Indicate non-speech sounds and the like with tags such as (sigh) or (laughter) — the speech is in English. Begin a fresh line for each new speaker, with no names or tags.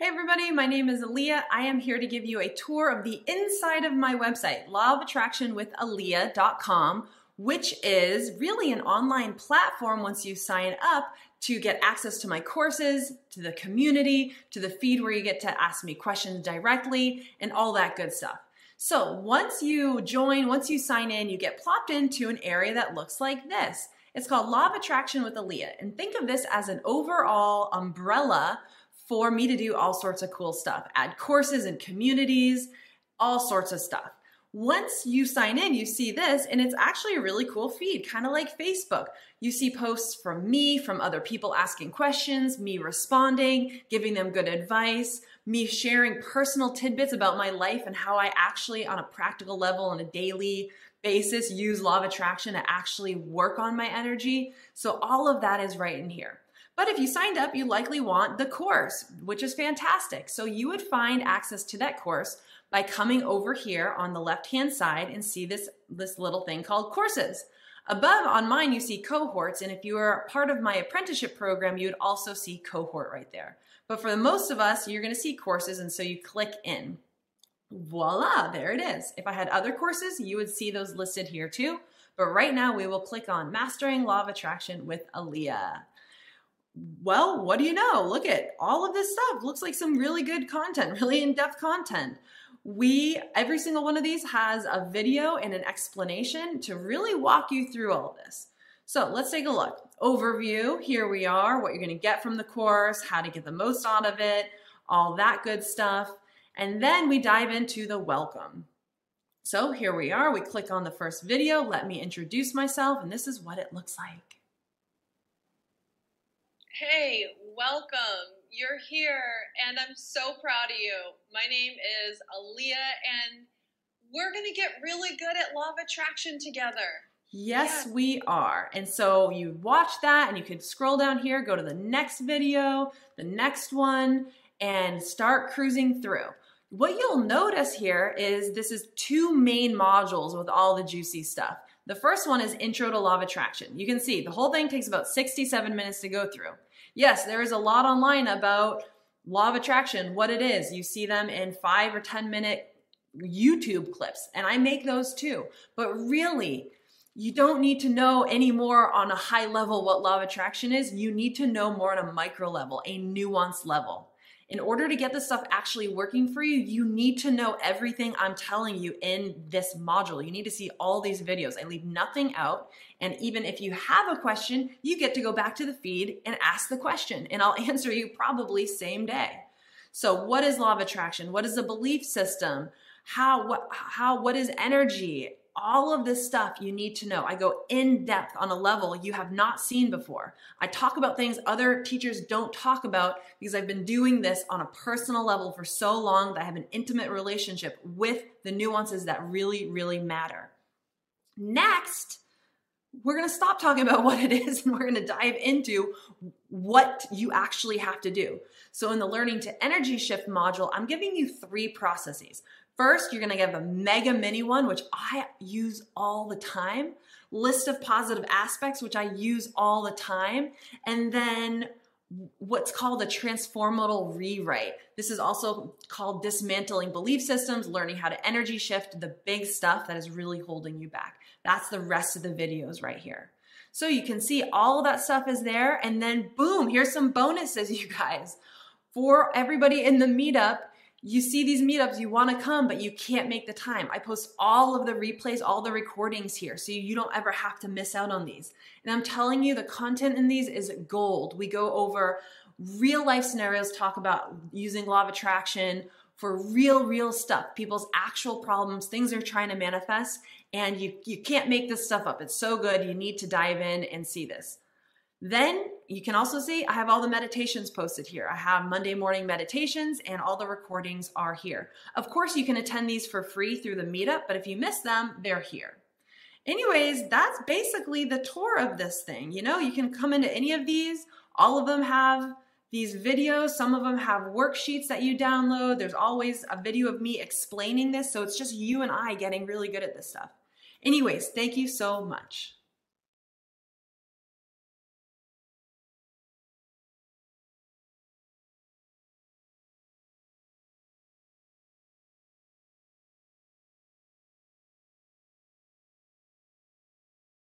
Hey everybody, my name is Alleah. I am here to give you a tour of the inside of my website, Law of Attraction with lawofattractionwithalleah.com, which is really an online platform once you sign up to get access to my courses, to the community, to the feed where you get to ask me questions directly, and all that good stuff. So once you join, once you sign in, you get plopped into an area that looks like this. It's called Law of Attraction with Alleah. And think of this as an overall umbrella for me to do all sorts of cool stuff, add courses and communities, all sorts of stuff. Once you sign in, you see this, and it's actually a really cool feed, kind of like Facebook. You see posts from me, from other people asking questions, me responding, giving them good advice, me sharing personal tidbits about my life and how I actually, on a practical level, on a daily basis, use law of attraction to actually work on my energy. So, all of that is right in here. But if you signed up, you likely want the course, which is fantastic. So you would find access to that course by coming over here on the left-hand side and see this, this little thing called courses. Above on mine, you see cohorts, and if you are part of my apprenticeship program, you would also see cohort right there. But for the most of us, you're gonna see courses, and so you click in. Voila, there it is. If I had other courses, you would see those listed here too. But right now, we will click on Mastering Law of Attraction with Alleah well, what do you know? Look at all of this stuff. Looks like some really good content, (laughs) really in-depth content. We, every single one of these has a video and an explanation to really walk you through all of this. So let's take a look. Overview, here we are, what you're gonna get from the course, how to get the most out of it, all that good stuff. And then we dive into the welcome. So here we are, we click on the first video, let me introduce myself, and this is what it looks like.
Hey, welcome. You're here, and I'm so proud of you. My name is Alleah, and we're going to get really good at law of attraction together.
Yes, yeah. we are. And so you watch that, and you can scroll down here, go to the next video, the next one, and start cruising through. What you'll notice here is this is two main modules with all the juicy stuff. The first one is Intro to Law of Attraction. You can see the whole thing takes about 67 minutes to go through. Yes, there is a lot online about law of attraction, what it is. You see them in five or 10 minute YouTube clips, and I make those too. But really, you don't need to know any more on a high level what law of attraction is. You need to know more on a micro level, a nuanced level in order to get this stuff actually working for you, you need to know everything I'm telling you in this module. You need to see all these videos. I leave nothing out. And even if you have a question, you get to go back to the feed and ask the question, and I'll (laughs) answer you probably same day. So, what is law of attraction? What is a belief system? How what how what is energy? All of this stuff you need to know. I go in depth on a level you have not seen before. I talk about things other teachers don't talk about because I've been doing this on a personal level for so long that I have an intimate relationship with the nuances that really, really matter. Next, we're going to stop talking about (laughs) what it is and we're going to dive into what you actually have to do. So, in the Learning to Energy Shift module, I'm giving you three processes. First, you're gonna get a mega mini one, which I use all the time. List of positive aspects, which I use all the time. And then what's called a transformational rewrite. This is also called dismantling belief systems, learning how to energy shift, the big stuff that is really holding you back. That's the rest of the videos right here. So you can see all that stuff is there. And then boom, here's some bonuses, (laughs) you guys. For everybody in the meetup, you see these meetups, you want to come, but you can't make the time. I post all of the replays, all the recordings here, so you don't ever have to miss out on these. And I'm telling you, the content in these is gold. We go over real life scenarios, talk about using law of attraction for real, real stuff, people's actual problems, things they're trying to manifest. And you, you can't make this stuff up. It's so good. You need to dive in and see this. Then you can also see I have all the meditations posted here. I have Monday morning meditations and all the recordings are here. Of course, you can attend these for free through the meetup, but if you miss them, they're here. Anyways, that's basically the tour of this thing. You know, you can come into any of these. All of them have these videos. Some of them have worksheets that you download. There's always a video of me explaining this. So it's just you and I getting really good at this stuff. Anyways, thank you so much.